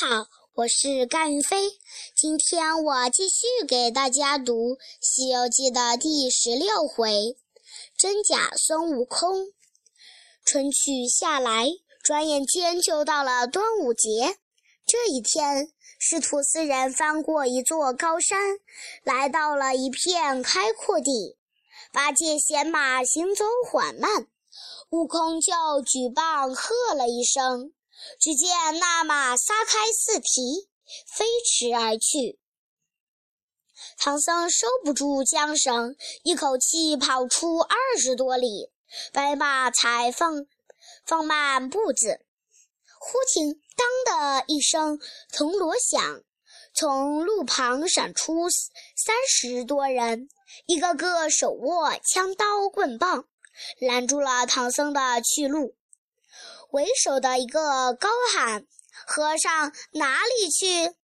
好，我是甘云飞。今天我继续给大家读《西游记》的第十六回：真假孙悟空。春去夏来，转眼间就到了端午节。这一天，师徒四人翻过一座高山，来到了一片开阔地。八戒嫌马行走缓慢，悟空就举棒喝了一声。只见那马撒开四蹄，飞驰而去。唐僧收不住缰绳，一口气跑出二十多里，白马才放放慢步子。忽听“当”的一声铜锣响，从路旁闪出三十多人，一个个手握枪刀棍棒，拦住了唐僧的去路。为首的一个高喊：“和尚哪里去？”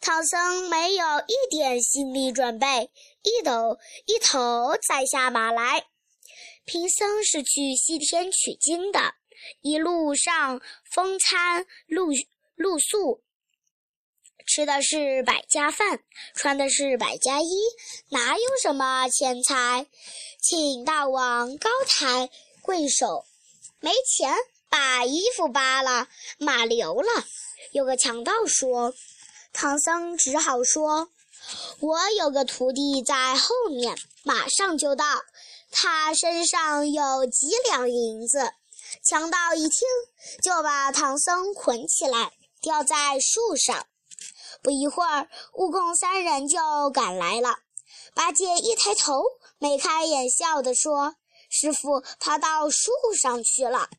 唐僧没有一点心理准备，一抖一头栽下马来。贫僧是去西天取经的，一路上风餐露露宿，吃的是百家饭，穿的是百家衣，哪有什么钱财？请大王高抬贵手，没钱。把衣服扒了，马留了。有个强盗说：“唐僧只好说，我有个徒弟在后面，马上就到。他身上有几两银子。”强盗一听，就把唐僧捆起来，吊在树上。不一会儿，悟空三人就赶来了。八戒一抬头，眉开眼笑地说：“师傅爬到树上去了。”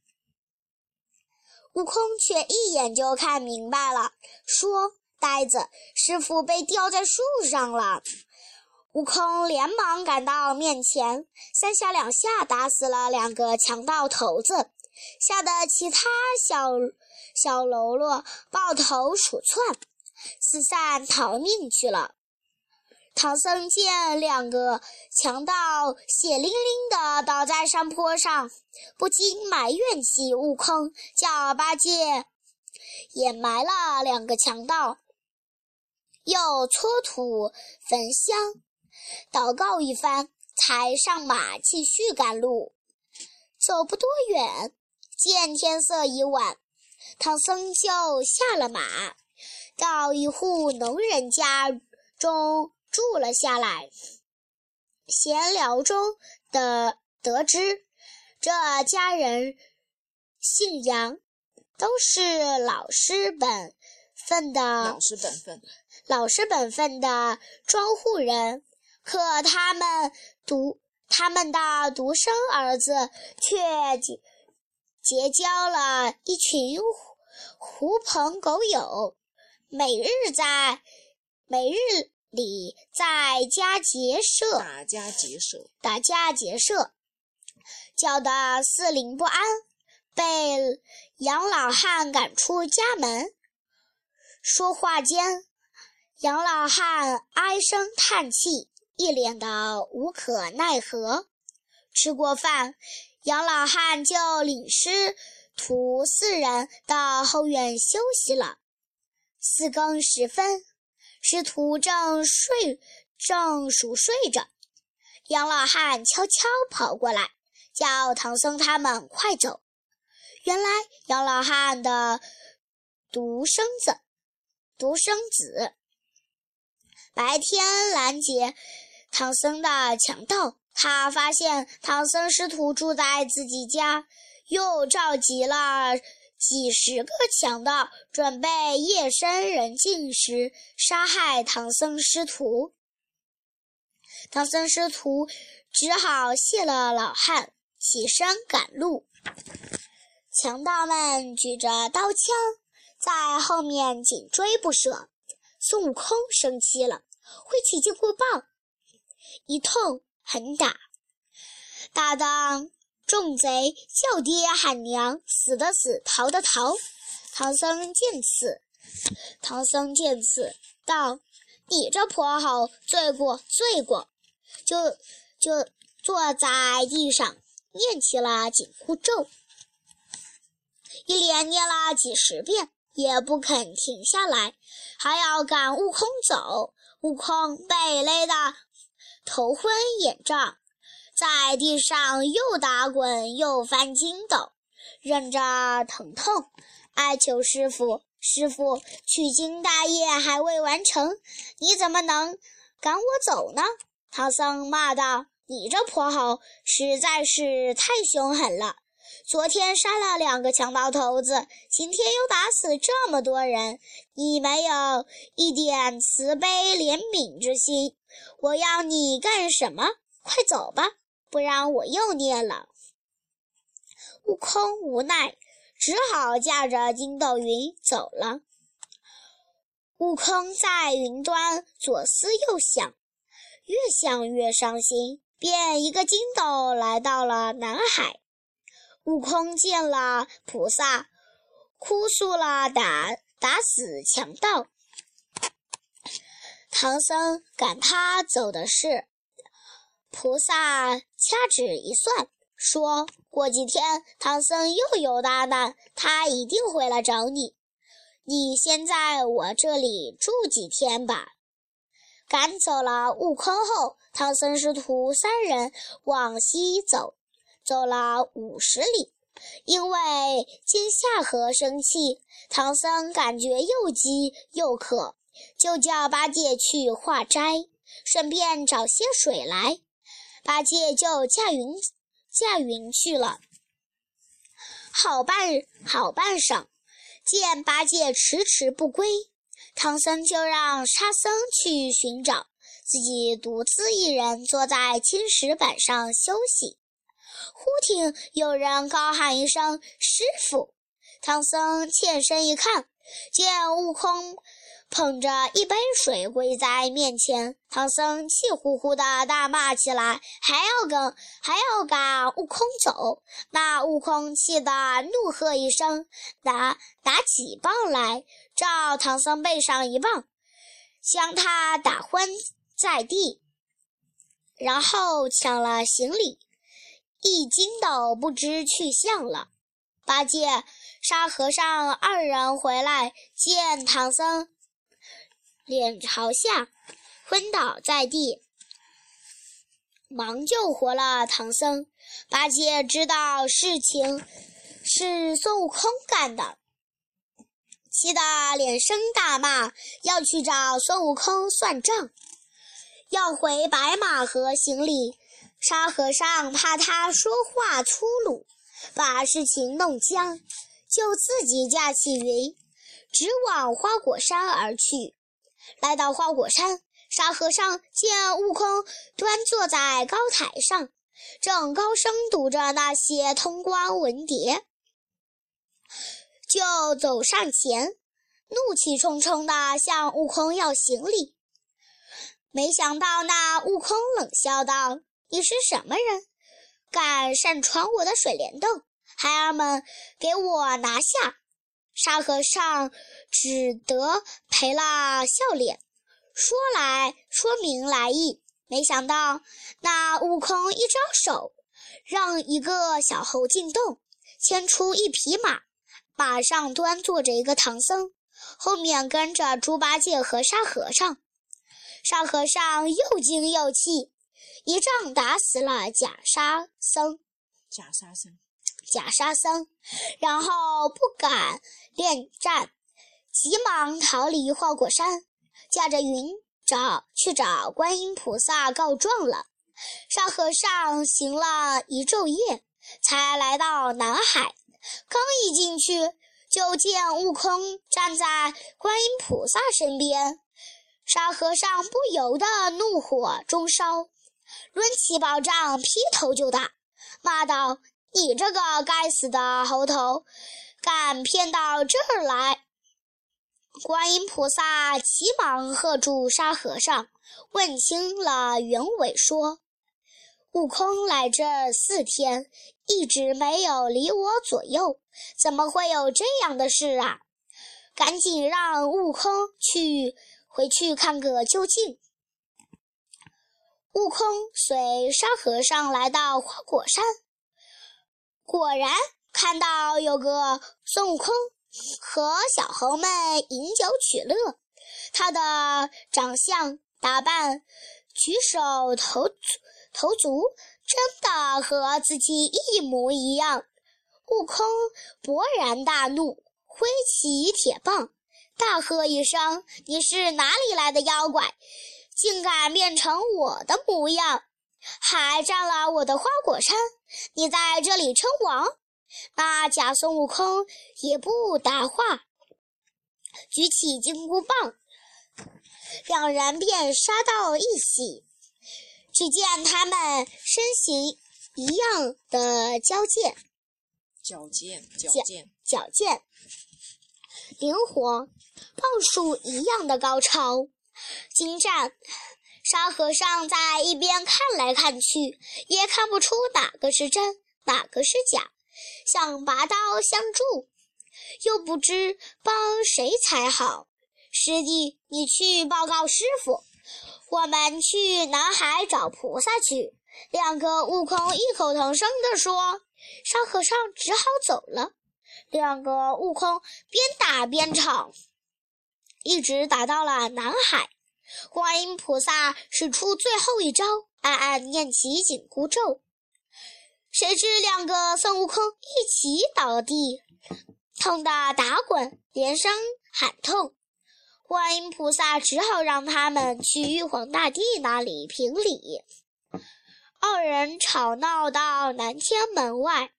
悟空却一眼就看明白了，说：“呆子，师傅被吊在树上了。”悟空连忙赶到面前，三下两下打死了两个强盗头子，吓得其他小小喽啰抱头鼠窜，四散逃命去了。唐僧见两个强盗血淋淋的倒在山坡上，不禁埋怨起悟空，叫八戒掩埋了两个强盗，又搓土焚香，祷告一番，才上马继续赶路。走不多远，见天色已晚，唐僧就下了马，到一户农人家中。住了下来。闲聊中的得知，这家人姓杨，都是老实本分的老实本分、老实本分的庄户人。可他们独他们的独生儿子却结结交了一群狐朋狗友，每日在每日。里在家结社，打家劫舍，打家劫舍，叫得四邻不安，被杨老汉赶出家门。说话间，杨老汉唉声叹气，一脸的无可奈何。吃过饭，杨老汉就领师徒四人到后院休息了。四更时分。师徒正睡，正熟睡着，杨老汉悄悄跑过来，叫唐僧他们快走。原来杨老汉的独生子，独生子白天拦截唐僧的强盗，他发现唐僧师徒住在自己家，又召集了。几十个强盗准备夜深人静时杀害唐僧师徒，唐僧师徒只好谢了老汉，起身赶路。强盗们举着刀枪在后面紧追不舍。孙悟空生气了，挥起金箍棒，一通狠打，打当。众贼叫爹喊娘，死的死，逃的逃。唐僧见此，唐僧见此，道：“你这泼猴，罪过，罪过！”就就坐在地上念起了紧箍咒，一连念了几十遍，也不肯停下来，还要赶悟空走。悟空被勒得头昏眼胀，在地上又打滚又翻筋斗，忍着疼痛，哀求师傅：“师傅，取经大业还未完成，你怎么能赶我走呢？”唐僧骂道：“你这泼猴，实在是太凶狠了！昨天杀了两个强盗头子，今天又打死这么多人，你没有一点慈悲怜悯之心。我要你干什么？快走吧，不然我又念了。”悟空无奈，只好驾着筋斗云走了。悟空在云端左思右想。越想越伤心，便一个筋斗来到了南海。悟空见了菩萨，哭诉了打打死强盗。唐僧赶他走的事，菩萨掐指一算，说过几天唐僧又有大难，他一定会来找你。你先在我这里住几天吧。赶走了悟空后，唐僧师徒三人往西走，走了五十里。因为见下河生气，唐僧感觉又饥又渴，就叫八戒去化斋，顺便找些水来。八戒就驾云驾云去了。好半好半晌，见八戒迟迟不归。唐僧就让沙僧去寻找，自己独自一人坐在青石板上休息。忽听有人高喊一声“师傅”，唐僧欠身一看，见悟空。捧着一杯水跪在面前，唐僧气呼呼地大骂起来，还要跟还要赶悟空走。那悟空气得怒喝一声，拿拿起棒来，照唐僧背上一棒，将他打昏在地，然后抢了行李，一筋斗不知去向了。八戒、沙和尚二人回来见唐僧。脸朝下，昏倒在地，忙救活了唐僧。八戒知道事情是孙悟空干的，气得连声大骂，要去找孙悟空算账，要回白马河行礼。沙和尚怕他说话粗鲁，把事情弄僵，就自己驾起云，直往花果山而去。来到花果山，沙和尚见悟空端坐在高台上，正高声读着那些通关文牒，就走上前，怒气冲冲地向悟空要行礼。没想到那悟空冷笑道：“你是什么人？敢擅闯我的水帘洞？孩儿们，给我拿下！”沙和尚只得赔了笑脸，说来说明来意。没想到那悟空一招手，让一个小猴进洞，牵出一匹马，马上端坐着一个唐僧，后面跟着猪八戒和沙和尚。沙和尚又惊又气，一仗打死了假沙僧。假沙僧。假沙僧，然后不敢恋战，急忙逃离花果山，驾着云找去找观音菩萨告状了。沙和尚行了一昼夜，才来到南海。刚一进去，就见悟空站在观音菩萨身边。沙和尚不由得怒火中烧，抡起宝杖劈头就打，骂道。你这个该死的猴头，敢骗到这儿来！观音菩萨急忙喝住沙和尚，问清了原委，说：“悟空来这四天，一直没有离我左右，怎么会有这样的事啊？赶紧让悟空去回去看个究竟。”悟空随沙和尚来到花果山。果然看到有个孙悟空和小猴们饮酒取乐。他的长相、打扮、举手投足、投足，真的和自己一模一样。悟空勃然大怒，挥起铁棒，大喝一声：“你是哪里来的妖怪？竟敢变成我的模样，还占了我的花果山！你在这里称王！”那假孙悟空也不答话，举起金箍棒，两人便杀到一起。只见他们身形一样的矫健。矫健，矫健，矫健，灵活，棒术一样的高超，精湛。沙和尚在一边看来看去，也看不出哪个是真，哪个是假，想拔刀相助，又不知帮谁才好。师弟，你去报告师傅，我们去南海找菩萨去。两个悟空异口同声地说。沙和尚只好走了。两个悟空边打边吵，一直打到了南海。观音菩萨使出最后一招，暗暗念起紧箍咒。谁知两个孙悟空一起倒地，痛得打滚，连声喊痛。观音菩萨只好让他们去玉皇大帝那里评理。二人吵闹到南天门外，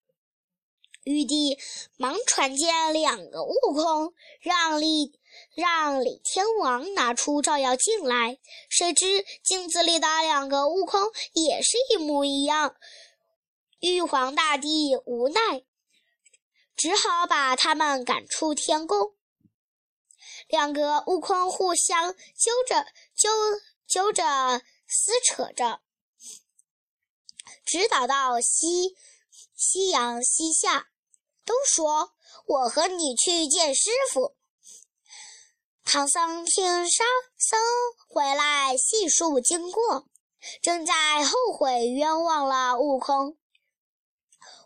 玉帝忙传见两个悟空，让李让李天王拿出照妖镜来。谁知镜子里的两个悟空也是一模一样。玉皇大帝无奈，只好把他们赶出天宫。两个悟空互相揪着揪揪着撕扯着。直打到夕夕阳西下，都说我和你去见师傅。唐僧听沙僧回来细述经过，正在后悔冤枉了悟空，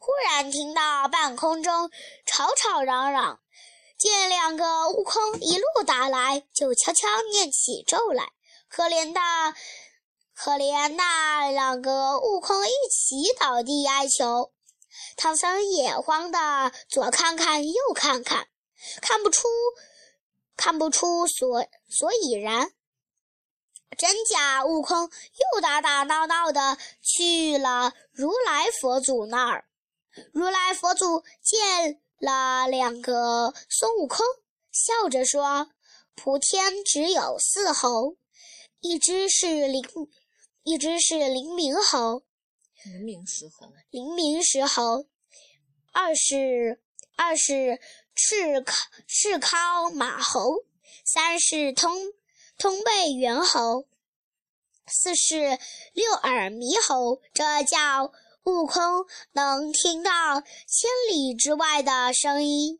忽然听到半空中吵吵嚷嚷，见两个悟空一路打来，就悄悄念起咒来，可怜的。可怜那两个悟空一起倒地哀求，唐僧也慌得左看看右看看，看不出看不出所所以然。真假悟空又打打闹闹的去了如来佛祖那儿。如来佛祖见了两个孙悟空，笑着说：“普天只有四猴，一只是灵。”一只是灵明猴，灵明石猴，灵明石猴；二是二是赤尻赤尻马猴；三是通通背猿猴；四是六耳猕猴。这叫悟空能听到千里之外的声音，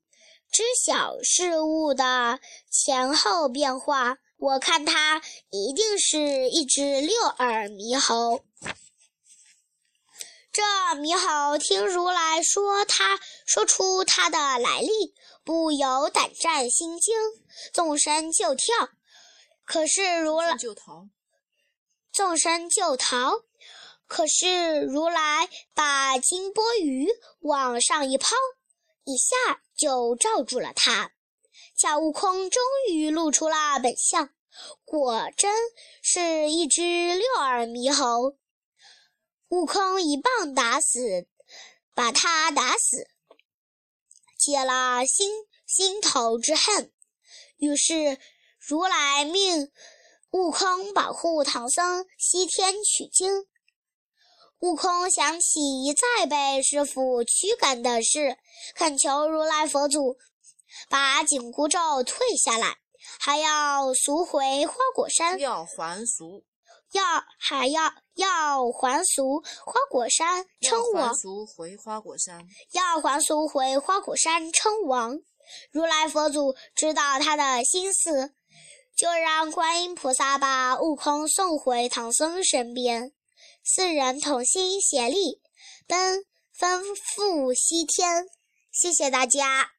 知晓事物的前后变化。我看它一定是一只六耳猕猴。这猕猴听如来说，他说出他的来历，不由胆战心惊，纵身就跳。可是如来就逃，纵身就逃。可是如来把金钵盂往上一抛，一下就罩住了他。假悟空终于露出了本相，果真是一只六耳猕猴。悟空一棒打死，把他打死，解了心心头之恨。于是如来命悟空保护唐僧西天取经。悟空想起一再被师傅驱赶的事，恳求如来佛祖。把紧箍咒退下来，还要赎回花果山。要还俗，要还要要还俗花果山称王。还俗回花果山。要还俗回花果山称王。如来佛祖知道他的心思，就让观音菩萨把悟空送回唐僧身边，四人同心协力，奔奔赴西天。谢谢大家。